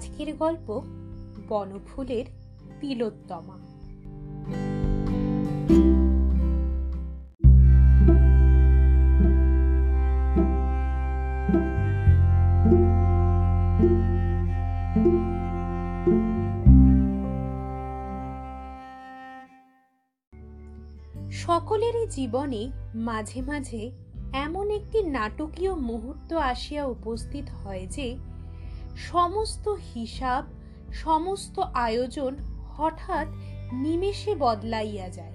আজকের গল্প বনফুলের তিলোত্তমা। সকলেরই জীবনে মাঝে মাঝে এমন একটি নাটকীয় মুহূর্ত আসিয়া উপস্থিত হয় যে সমস্ত হিসাব, সমস্ত আয়োজন হঠাৎ নিমেষে বদলাইয়া যায়।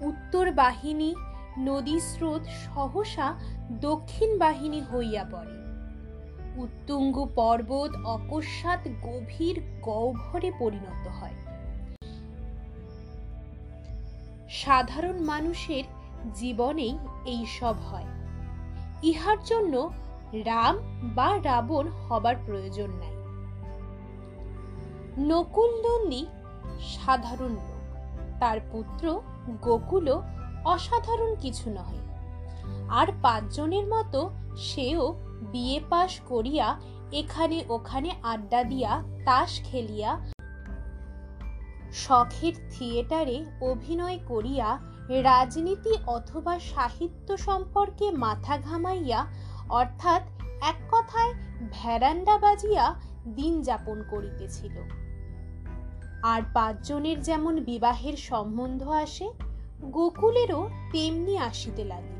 উত্তর বাহিনী, নদী স্রোত সহসা দক্ষিণ বাহিনী হইয়া পড়ে। উত্তুঙ্গ পর্বত অকস্মাৎ গভীর গহ্বরে পরিণত হয়। সাধারণ মানুষের জীবনেই এই সব হয়। ইহার জন্য রাম বা রাবণ হবার প্রয়োজন নাই। নকুল নন্দী সাধারণ লোক। তার পুত্র গোকুল অসাধারণ কিছু নহে। আর পাঁচজনের মতো সেও বিয়ে পাশ করিয়া এখানে ওখানে আড্ডা দিয়া, তাস খেলিয়া, শখের থিয়েটারে অভিনয় করিয়া, রাজনীতি অথবা সাহিত্য সম্পর্কে মাথা ঘামাইয়া অর্থাৎ এক কথায় ভ্যারান্ডা বাজিয়া দিন যাপন করিতেছিল। আর পাঁচজনের যেমন বিবাহের সম্বন্ধ আসে, গোকুলেরও তেমনি আসিতে লাগিল।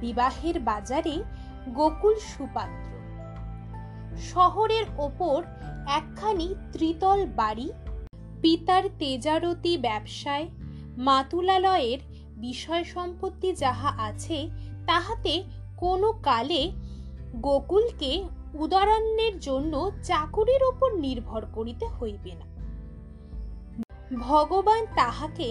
বিবাহের বাজারে গোকুল সুপাত্র। শহরের ওপর একখানি ত্রিতল বাড়ি, পিতার তেজারতি ব্যবসায়, মাতুলালয়ের বিষয় সম্পত্তি যাহা আছে, তাহাতে কোনো কালে গোকুলকে উদারান্যের জন্য চাকুরির ওপর নির্ভর করিতে হইবে না। ভগবান তাহাকে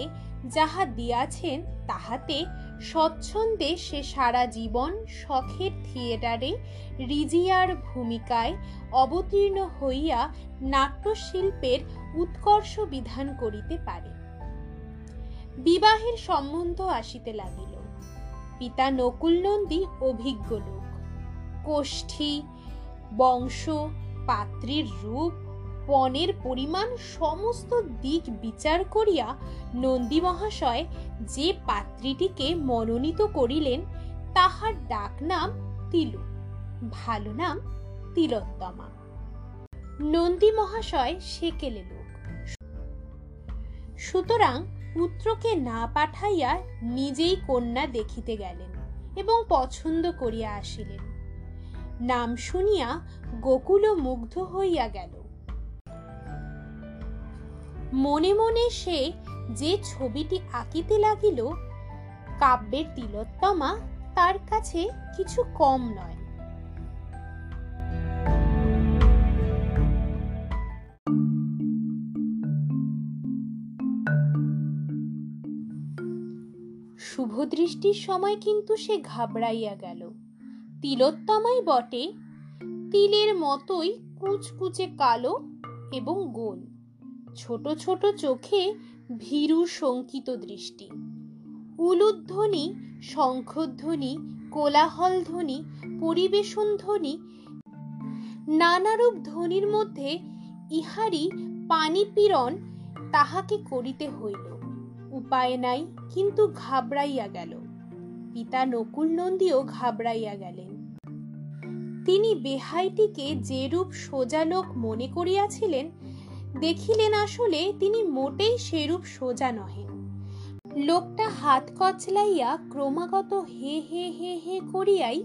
যাহা দিয়াছেন, তাহাতে স্বচ্ছন্দে সে সারা জীবন শখের থিয়েটারে রিজিয়ার ভূমিকায় অবতীর্ণ হইয়া নাট্যশিল্পের উৎকর্ষ বিধান করিতে পারে। বিবাহের সম্বন্ধ আসিতে লাগিল। পিতা নকুল নন্দী অভিজ্ঞ লোক। কোষ্ঠী, বংশ, পাত্রীর রূপ পণের পরিমাণ সমস্ত দিক বিচার করিয়া নন্দী মহাশয় যে পাত্রীটিকে মনোনীত করিলেন, তাহার ডাক নাম তিলু, ভালো নাম তিলোত্তমা। নন্দী মহাশয় সেকেলে লোক। সুতরাং পুত্রকে না পাঠাইয়া নিজেই কন্যা দেখিতে গেলেন এবং পছন্দ করিয়া আসিলেন। নাম শুনিয়া গোকুল মুগ্ধ হইয়া গেল। মনে মনে সে যে ছবিটি আঁকিতে লাগিল, কাব্যের তিলোত্তমা তার কাছে কিছু কম নয়। শুভদৃষ্টির সময় কিন্তু সে ঘাবড়াইয়া গেল। তিলোত্তমাই বটে, তিলের মতোই কুচকুচে কালো এবং গোল। ছোট ছোট চোখে ভীরু শঙ্কিত দৃষ্টি। উলুধ্বনি, শঙ্খধ্বনি কোলাহল ধ্বনি পরিবেশন ধ্বনি নানারূপ ধ্বনির মধ্যে ইহারি পানি পীড়ন তাহাকে করিতে হইল উপায় নাই, কিন্তু ঘাবড়াইয়া গেল। পিতা নকুল নন্দীও ঘাবড়াইয়া গেলেন। তিনি বেহাইটিকে যেরূপ সোজা লোক মনে করিয়াছিলেন, দেখিলেন আসলে তিনি মোটেই সেরূপ সোজা নহেন। লোকটা হাত কচলাইয়া ক্রমাগত হে হে হে হে করিয়াই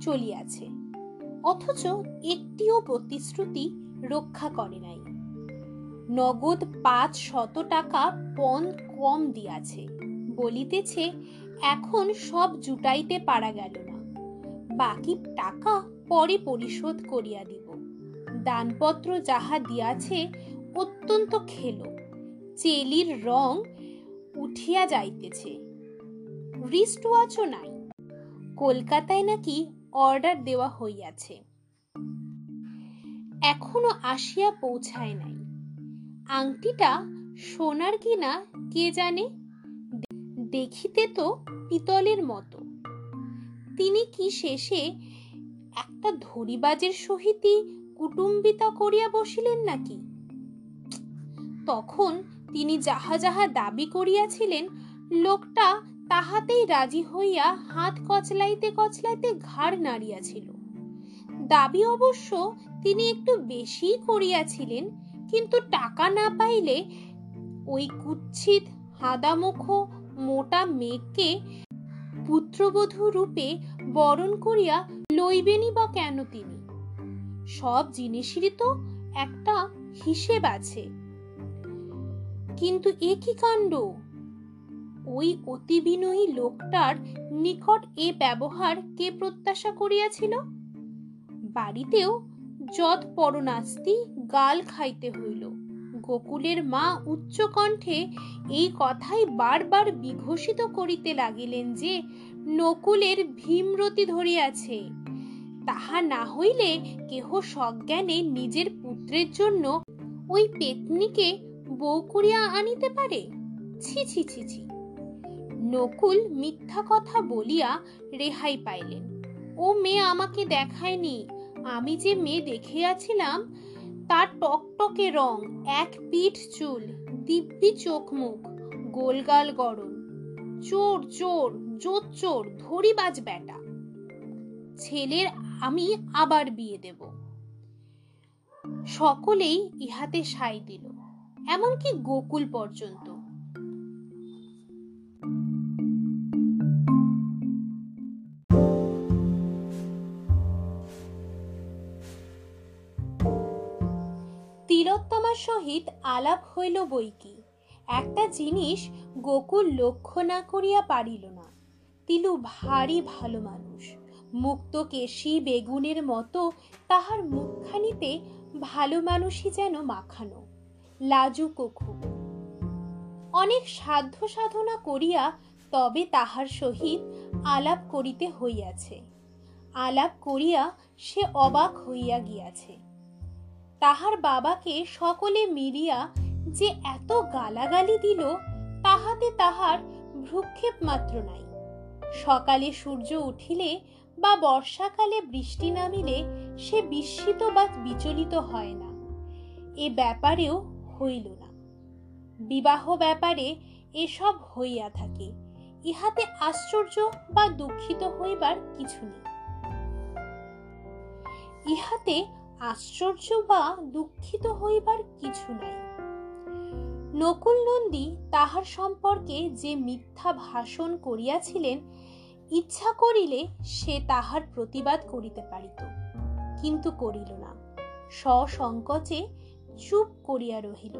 চলিয়াছে। অথচ একটিও প্রতিশ্রুতি রক্ষা করে নাই। নগদ পাঁচ শত টাকা পণ কম দিয়াছে। বলিতেছে, এখন সব জুটাইতে পারা গেল না। বাকি টাকা পরে পরিশোধ করিয়া দিব। দানপত্র যাহা দিয়াছে, অত্যন্ত খেলো। চেলির রং উঠিয়া যাইতেছে। রিস্ট ওয়াচও নাই? কলকাতায় নাকি অর্ডার দেওয়া হইয়াছে। এখনও আসিয়া পৌঁছায় নাই। আংটিটা সোনার কিনা কে জানে? দেখিতে তো পিতলের মতো। তিনি কি শেষে একটা ধরিবাজের সহিতই কুটুম্বিতা করিয়া বসিলেন নাকি? তখন তিনি যাহা যাহা দাবি করিয়াছিলেন, লোকটা তাহাতেই রাজি হইয়া হাত কচলাইতে কচলাইতে ঘাড় নাড়িয়াছিল। দাবি অবশ্য তিনি একটু বেশি করিয়াছিলেন কিন্তু টাকা না পাইলে ওই কুচ্ছিত হাদামুখ মোটা মেঘকে পুত্রবধূ রূপে বরণ করিয়া লইবেনই বা কেন তিনি? সব জিনিসেরই তো একটা হিসেব আছে। কিন্তু এ কি কাণ্ড? ওই অতি বিনয়ী লোকটার নিকট এ ব্যবহার কে প্রত্যাশা করিয়াছিল? বাড়িতেও যৎ পরনাস্তি গাল খাইতে হইল। গোকুলের মা উচ্চ কণ্ঠে এই কথাই বারবার বিঘোষিত করিতে লাগিলেন যে, নকুলের ভীমরতি ধরিয়াছে। তাহা না হইলে কেহ সজ্ঞানে নিজের পুত্রের জন্য ওই পেতনিকে বউ করিয়া আনিতে পারে? ছি ছি ছি ছি। নকুল মিথ্যা কথা বলিয়া রেহাই পাইলেন। ও মেয়ে আমাকে দেখায়নি। আমি যে মেয়ে দেখিয়াছিলাম তার টকটকে রং, এক পিঠ চুল, দিব্যি চোখ মুখ গোলগাল গরম। চোর চোর, জোর চোর, ধরিবাজ বেটা ছেলের আমি আবার বিয়ে দেব। সকলেই ইহাতে সাই দিল, এমনকি গোকুল পর্যন্ত। তিলোত্তমার সহিত আলাপ হইল বইকি একটা জিনিস গোকুল লক্ষ্য না করিয়া পারিল না। তিলু ভারী ভালো মানুষ। মুক্ত কেশি বেগুনের মতো তাহার মুখখানিতে ভালো মানুষই যেন মাখানো। লাজুক খুব অনেক সাধ্য সাধনা করিয়া তবে তাহার সহিত আলাপ করিতে হইয়াছে। আলাপ করিয়া সে অবাক হইয়া গিয়াছে। তাহার বাবাকে সকলে মিলিয়া যে এত গালাগালি দিল, তাহাতে তাহার ভ্রুক্ষেপ মাত্র নাই। সকালে সূর্য উঠিলে বা বর্ষাকালে বৃষ্টি নামিলে সে বিস্মিত বা বিচলিত হয় না। এ ব্যাপারেও হইল না। বিবাহ ব্যাপারে এসব হইয়া থাকে। ইহাতে আশ্চর্য বা দুঃখিত হইবার কিছু নেই। ইহাতে আশ্চর্য বা দুঃখিত হইবার কিছু নাই। নকুল নন্দী তাহার সম্পর্কে যে মিথ্যা ভাষণ করিয়াছিলেন, ইচ্ছা করিলে সে তাহার প্রতিবাদ করিতে পারিত, কিন্তু করিল না। সসংকোচে চুপ করিয়া রহিল।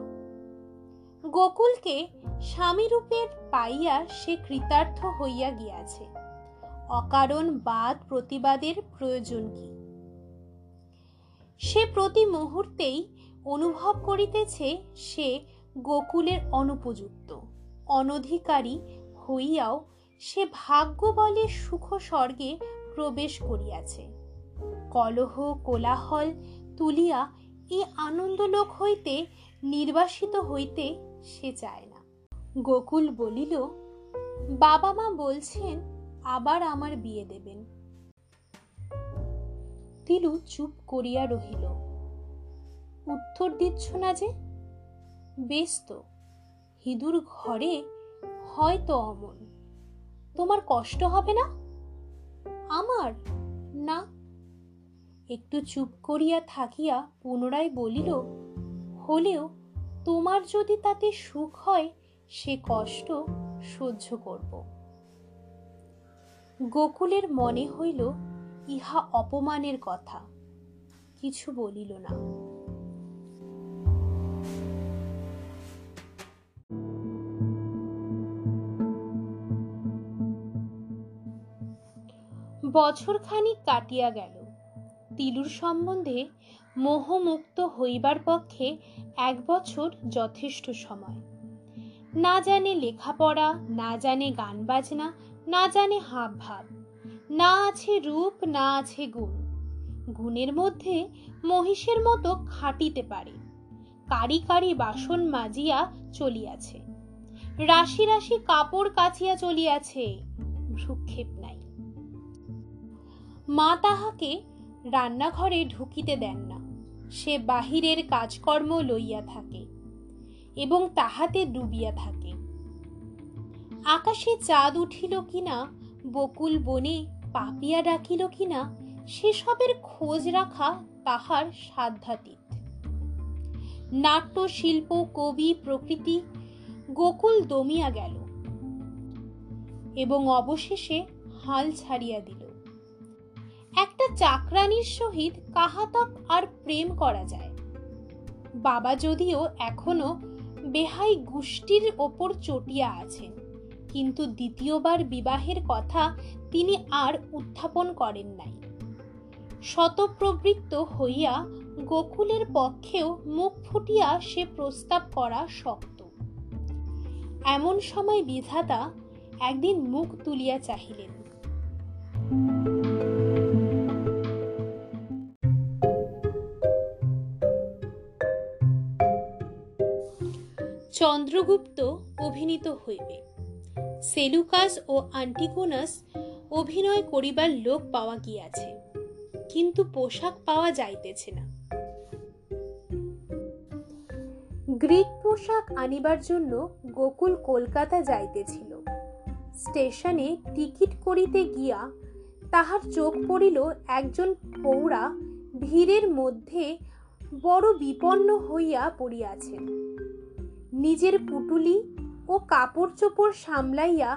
গোকুলকে স্বামীরূপের পাইয়া সে কৃতার্থ হইয়া গিয়াছে। অকারণ বাদ প্রতিবাদের প্রয়োজন কি? সে প্রতি মুহূর্তেই অনুভব করিতেছে সে গোকুলের অনুপযুক্ত, অনধিকারী হইয়াও সে ভাগ্য বলে সুখ স্বর্গে প্রবেশ করিয়াছে। কলহ, কোলাহল তুলিয়া এই আনন্দলোক হইতে নির্বাসিত হইতে সে চায় না। গোকুল বলিল, বাবা মা বলছেন, আবার আমার বিয়ে দেবেন। তিলু চুপ করিয়া রহিল। উত্তর দিচ্ছ না যে? বেশ তো, হিদুর ঘরে হয়তো অমন। তোমার কষ্ট হবে না? আমার? না। একটু চুপ করিয়া থাকিয়া পুনরায় বলিল, হলেও তোমার যদি তাতে সুখ হয়, সে কষ্ট সহ্য করব। গোকুলের মনে হইল ইহা অপমানের কথা। কিছু বলিল না। বছর খানিক কাটিয়া গেল। তিলুর সম্বন্ধে মোহমুক্ত হইবার পক্ষে এক বছর যথেষ্ট সময়। না জানে লেখাপড়া, না জানে গান বাজনা, না জানে হাব ভাব না আছে রূপ, না আছে গুণ। গুণের মধ্যে মহিষের মতো খাটিতে পারে। কারি কারি বাসন মাজিয়া চলিয়াছে। রাশি রাশি কাপড় কাচিয়া চলিয়াছে। ভ্রুক্ষেপ নাই। মা তাহাকে রান্নাঘরে ঢুকিতে দেন না। সে বাহিরের কাজকর্ম লইয়া থাকে এবং তাহাতে ডুবিয়া থাকে। আকাশে চাঁদ উঠিল কিনা বকুল বনে পাপিয়া ডাকিল কিনা, সেসবের খোঁজ রাখা তাহার সাধ্যাতীত। নাট্য শিল্প কবি, প্রকৃতি গোকুল দমিয়া গেল এবং অবশেষে হাল ছাড়িয়া দিল। একটা চাকরানির সহিত কাহাতক আর প্রেম করা যায়। বাবা যদিও এখনও বেহাই গোষ্ঠীর ওপর চটিয়া আছেন, কিন্তু দ্বিতীয়বার বিবাহের কথা তিনি আর উত্থাপন করেন নাই। শতপ্রবৃত্ত হইয়া গোকুলের পক্ষেও মুখ ফুটিয়া সে প্রস্তাব করা শক্ত। এমন সময় বিধাতা একদিন মুখ তুলিয়া চাহিলেন। চন্দ্রগুপ্ত অভিনীত হইবে। সেলুকাস ও আন্টিগোনাস অভিনয় করিবার লোক পাওয়া গিয়াছে, কিন্তু পোশাক পাওয়া যাইতেছে না। গ্রিক পোশাক আনিবার জন্য গোকুল কলকাতা যাইতেছিল। স্টেশনে টিকিট করিতে গিয়া তাহার চোখ পড়িল একজন পৌরা ভিড়ের মধ্যে বড় বিপন্ন হইয়া পড়িয়াছেন। নিজের পুটুলি ও কাপড় চোপড় সামলাইয়া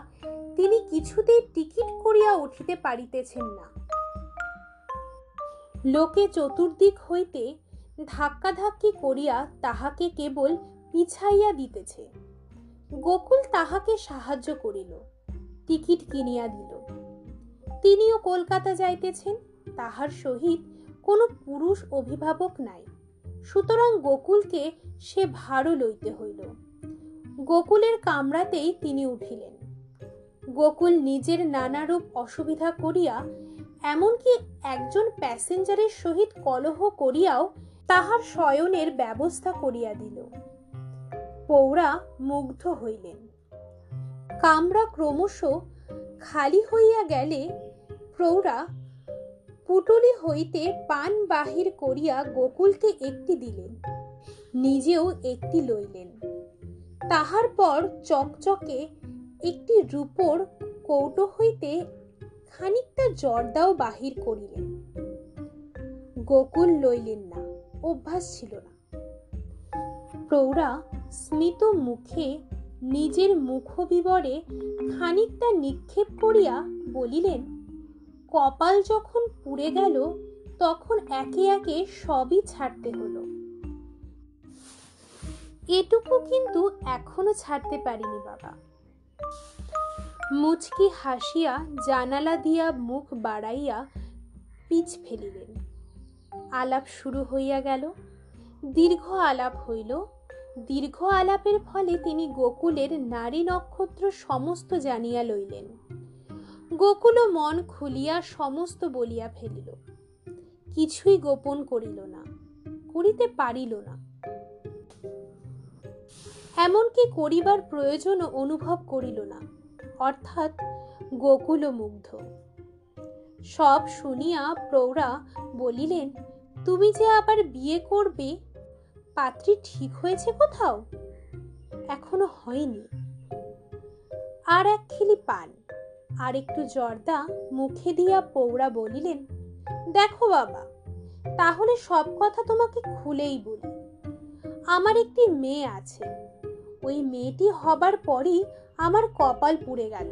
তিনি কিছুতেই টিকিট করিয়া উঠিতে পারিতেছেন না। লোকে চতুর্দিক হইতে ধাক্কাধাক্কি করিয়া তাহাকে কেবল পিছাইয়া দিতেছে। গোকুল তাহাকে সাহায্য করিল, টিকিট কিনিয়া দিল। তিনিও কলকাতা যাইতেছেন, তাহার সহিত কোনো পুরুষ অভিভাবক নাই। সুতরাং গোকুলকে সে ভারও লইতে হইল। গোকুলের কামরাতেই তিনি উঠিলেন। গোকুল নিজের নানারূপ অসুবিধা করিয়া, এমনকি একজন প্যাসেঞ্জারের সহিত কলহ করিয়াও তাহার শয়নের ব্যবস্থা করিয়া দিল। পৌরা মুগ্ধ হইলেন। কামরা ক্রমশ খালি হইয়া গেলে, প্রৌরা পুটুলি হইতে পান বাহির করিয়া গোকুলকে একটি দিলেন, নিজেও একটি লইলেন। তাহার পর চকচকে একটি রূপোর কৌটো হইতে খানিকটা জর্দাও বাহির করিলেন। গোকুল লইলেন না, অভ্যাস ছিল না। প্রৌঢ়া স্মিত মুখে নিজের মুখবিবরে খানিকটা নিক্ষেপ করিয়া বলিলেন, কপাল যখন পুড়ে গেল, তখন একে একে সবই ছাড়তে হলো। এটুকু কিন্তু এখনও ছাড়তে পারিনি বাবা। মুচকি হাসিয়া জানালা দিয়া মুখ বাড়াইয়া পিচ ফেলিলেন। আলাপ শুরু হইয়া গেল। দীর্ঘ আলাপ হইল। দীর্ঘ আলাপের ফলে তিনি গোকুলের নারী নক্ষত্র সমস্ত জানিয়া লইলেন। গোকুল মন খুলিয়া সমস্ত বলিয়া ফেলিল। কিছুই গোপন করিল না, করিতে পারিল না। এমনকি করিবার প্রয়োজন অনুভব করিল না। অর্থাৎ গোকুল মুগ্ধ। সব শুনিয়া প্রৌঢ়া বলিলেন, তুমি যে আবার বিয়ে করবে, পাত্রী ঠিক হয়েছে কোথাও? এখনও হয়নি। আর এক খিলি পান। আর একটু জর্দা মুখে দিয়া পৌড়া বলিলেন, দেখো বাবা, তাহলে সব কথা তোমাকে খুলেই বলি। আমার একটি মেয়ে আছে ওই মেয়েটি হবার পরই আমার কপাল পুড়ে গেল।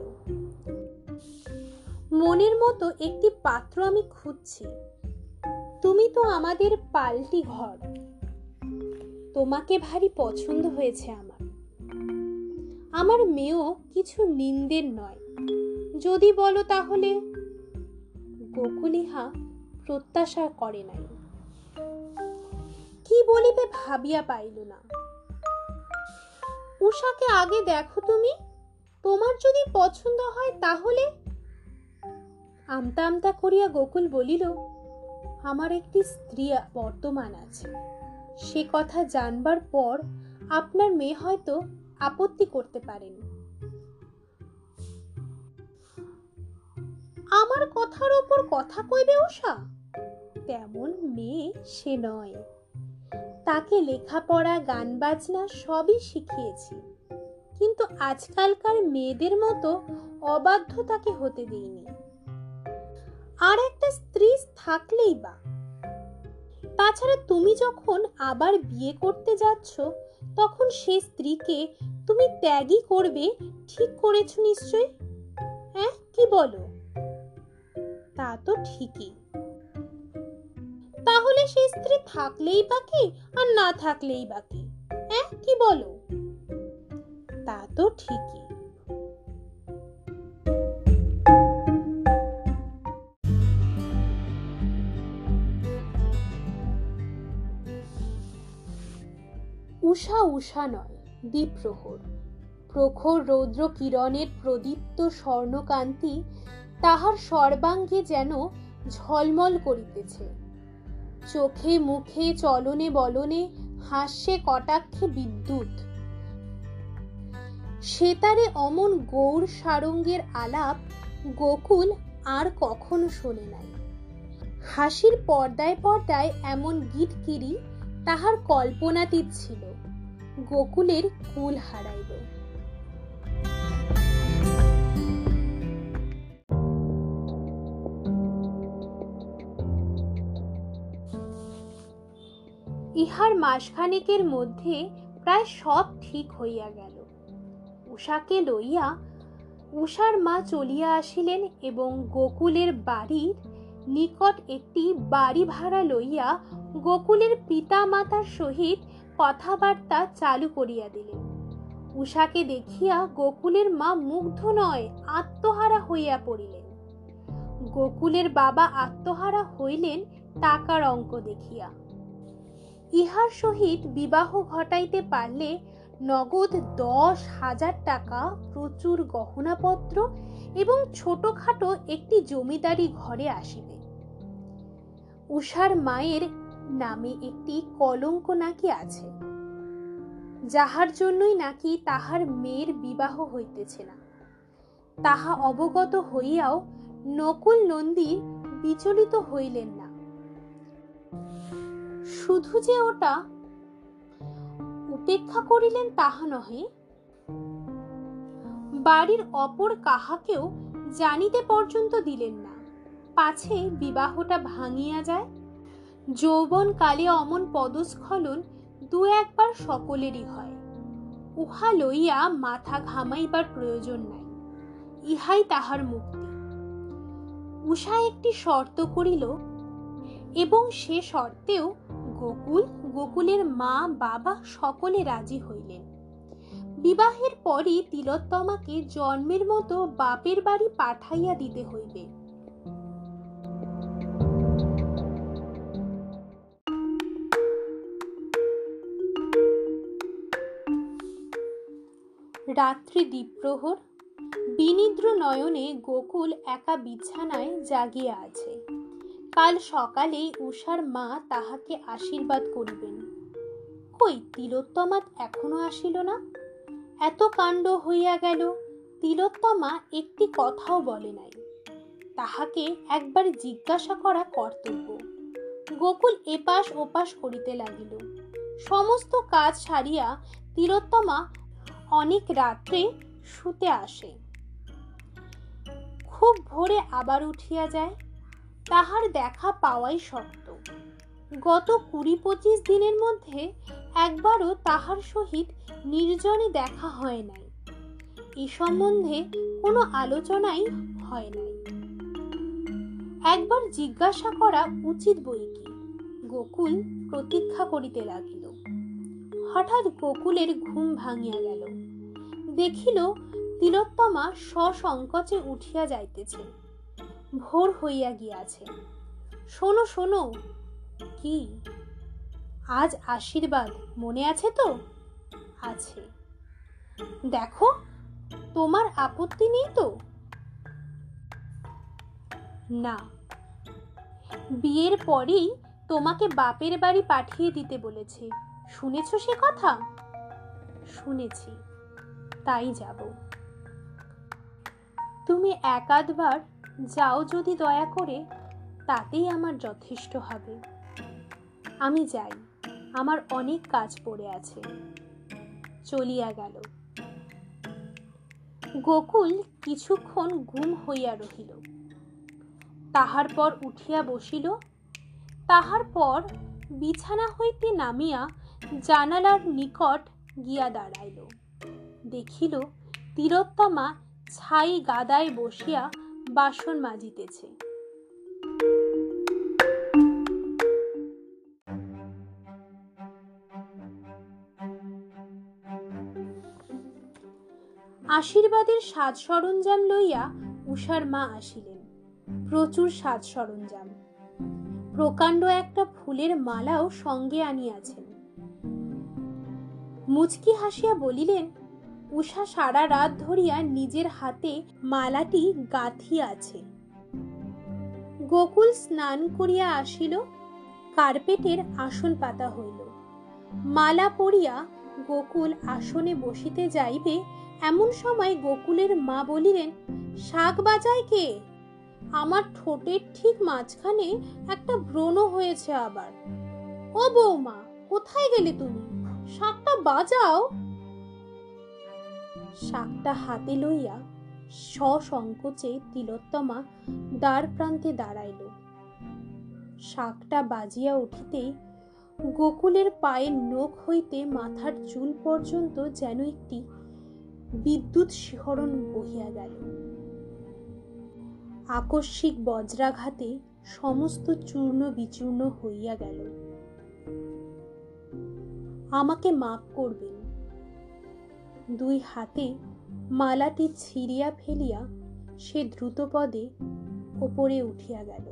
মনের মতো একটি পাত্র আমি খুঁজছি। তুমি তো আমাদের পাল্টি ঘর। তোমাকে ভারী পছন্দ হয়েছে আমার। আমার মেয়েও কিছু নিন্দের নয়। যদি বলো তাহলে? গোকুলিহা প্রত্যাশা করে নাই। কি বলিবে ভাবিয়া পাইল না। উষাকে আগে দেখো তুমি। তোমার যদি পছন্দ হয় তাহলে। আমতা আমতা করিয়া গোকুল বলিল, আমার একটি স্ত্রী বর্তমান আছে। সে কথা জানবার পর আপনার মেয়ে হয়তো আপত্তি করতে পারেন। আমার কথার ওপর কথা কইবে উষা? তেমন মেয়ে সে নয়। তাকে লেখাপড়া, গান বাজনা সবই শিখিয়েছি। কিন্তু আজকালকার মেয়েদের মতো অবাধ্য তাকে হতে দিইনি। আর একটা স্ত্রী থাকলেই বা। তাছাড়া তুমি যখন আবার বিয়ে করতে যাচ্ছ, তখন সে স্ত্রীকে তুমি ত্যাগই করবে, ঠিক করেছ নিশ্চয় হ্যাঁ কি বলো? তা তো ঠিকই। তাহলে সে স্ত্রী থাকলেই বাকি আর না থাকলেই বাকি হ্যাঁ কি বলো? তা তো ঠিকই। উষা উষা নয়, দ্বীপ্রহর। প্রখর রৌদ্র কিরণের প্রদীপ্ত স্বর্ণকান্তি তাহার সর্বাঙ্গে যেন ঝলমল করিতেছে। চোখে, মুখে, চলনে, বলনে হাস্যে কটাক্ষে বিদ্যুৎ। সেতারে অমন গৌর সারঙ্গের আলাপ গোকুল আর কখনো শোনে নাই। হাসির পর্দায় পর্দায় এমন গিটকিরি তাহার কল্পনাতীত ছিল। গোকুলের কুল হারাইল। ইহার মাসখানেকের মধ্যে প্রায় সব ঠিক হইয়া গেল। উষাকে লইয়া উষার মা চলিয়া আসিলেন এবং গোকুলের বাড়ির নিকট একটি বাড়ি ভাড়া লইয়া গোকুলের পিতা মাতার সহিত কথাবার্তা চালু করিয়া দিলেন। উষাকে দেখিয়া গোকুলের মা মুগ্ধ নয়, আত্মহারা হইয়া পড়িলেন। গোকুলের বাবা আত্মহারা হইলেন টাকার অঙ্ক দেখিয়া। ইহার সহিত বিবাহ ঘটাইতে পারলে নগদ দশ হাজার টাকা প্রচুর গহনাপত্র এবং ছোটখাটো একটি জমিদারি ঘরে আসিবে। উষার মায়ের নামে একটি কলঙ্ক নাকি আছে। যাহার জন্যই নাকি তাহার মেয়ের বিবাহ হইতেছে না। তাহা অবগত হইয়াও নকুল নন্দী বিচলিত হইলেন না। শুধু যে ওটা উপেক্ষা করিলেন তাহা নহে, বাড়ির অপর কাহাকেও জানিতে পর্যন্ত দিলেন না। পাছে বিবাহটা ভাঙিয়া যায় যৌবন কালে অমন পদস্খলন দু একবার সকলেরই হয়। উহা লইয়া মাথা ঘামাইবার প্রয়োজন নাই, ইহাই তাহার মুক্তি। উষা একটি শর্ত করিল, এবং সে শর্তেও গোকুল, গোকুলের মা, বাবা সকলে রাজি হইলেন। বিবাহের পরই তিলোত্তমাকে জন্মের মতো বাপের বাড়ি পাঠাইয়া দিতে হইবে। রাত্রি দ্বীপ্রহর বিনিদ্র নয়নে গোকুল একা বিছানায় জাগিয়া আছে। কাল সকালেই উষার মা তাহাকে আশীর্বাদ করিবেন। কই, তিলোত্তমা এখনও আসিল না? এত কাণ্ড হইয়া গেল, তিলোত্তমা একটি কথাও বলে নাই। তাহাকে একবার জিজ্ঞাসা করা কর্তব্য। গোকুল এপাশ ওপাশ করিতে লাগিল। সমস্ত কাজ সারিয়া তিলোত্তমা অনেক রাত্রে শুতে আসে। খুব ভোরে আবার উঠিয়া যায়। তাহার দেখা পাওয়াই শক্ত। গত কুড়ি পঁচিশ দিনের মধ্যে একবারও তাহার সহিত নির্জনে দেখা হয় নাই। এ সম্বন্ধে কোনো আলোচনাই হয় নাই। একবার জিজ্ঞাসা করা উচিত বই কি গোকুল প্রতীক্ষা করিতে লাগিল। হঠাৎ গোকুলের ঘুম ভাঙিয়া গেল। দেখিল তিলোত্তমা সসংকোচে উঠিয়া যাইতেছে ভোর হইয়া গিয়াছে। শোনো শোনো, কি? আজ আশীর্বাদ মনে আছে তো? আছে। দেখো, তোমার আপত্তি নেই তো? না। বিয়ের পরেই তোমাকে বাপের বাড়ি পাঠিয়ে দিতে বলেছে। শুনেছ সে কথা? শুনেছি। তাই যাব। তুমি একাধবার যাও যদি দয়া করে, তাতেই আমার যথেষ্ট হবে। আমি যাই, আমার অনেক কাজ পড়ে আছে। চলিয়া গেল। গোকুল কিছুক্ষণ গুম হইয়া রহিল। তাহার পর উঠিয়া বসিল। তাহার পর বিছানা হইতে নামিয়া জানালার নিকট গিয়া দাঁড়াইল। দেখিল তিলোত্তমা ছাই গাদায় বসিয়া বাসন মাজিতেছে। আশীর্বাদের সাজ সরঞ্জাম লইয়া উষার মা আসিলেন। প্রচুর সাজ সরঞ্জাম। প্রকাণ্ড একটা ফুলের মালাও সঙ্গে আনিয়াছেন। মুচকি হাসিয়া বলিলেন উষা সারা রাত ধরিয়া নিজের হাতে মালাটি গাঁথিয়াছে। গোকুল স্নান করিয়া আসিল, কার্পেটের আসন পাতা হইল। মালা পরিয়া গোকুল আসনে বসিতে যাইবে, এমন সময় গোকুলের মা বলিলেন, শাক বাজায় কে? আমার ঠোঁটের ঠিক মাঝখানে একটা ব্রণ হয়েছে আবার। ও বৌমা, কোথায় গেলে তুমি? শাকটা বাজাও। শাকটা হাতে লইয়া সসংকোচে তিলোত্তমা দ্বার প্রান্তে দাঁড়াইল। শাকটা বাজিয়া উঠিতেই গোকুলের পায়ের নখ হইতে মাথার চুল পর্যন্ত যেন একটি বিদ্যুৎ শিহরণ বহিয়া গেল। আকস্মিক বজ্রাঘাতে সমস্ত চূর্ণ বিচূর্ণ হইয়া গেল। আমাকে মাপ করবেন। দুই হাতে মালাটি ছিঁড়িয়া ফেলিয়া সে দ্রুতপদে ওপরে উঠিয়া গেল।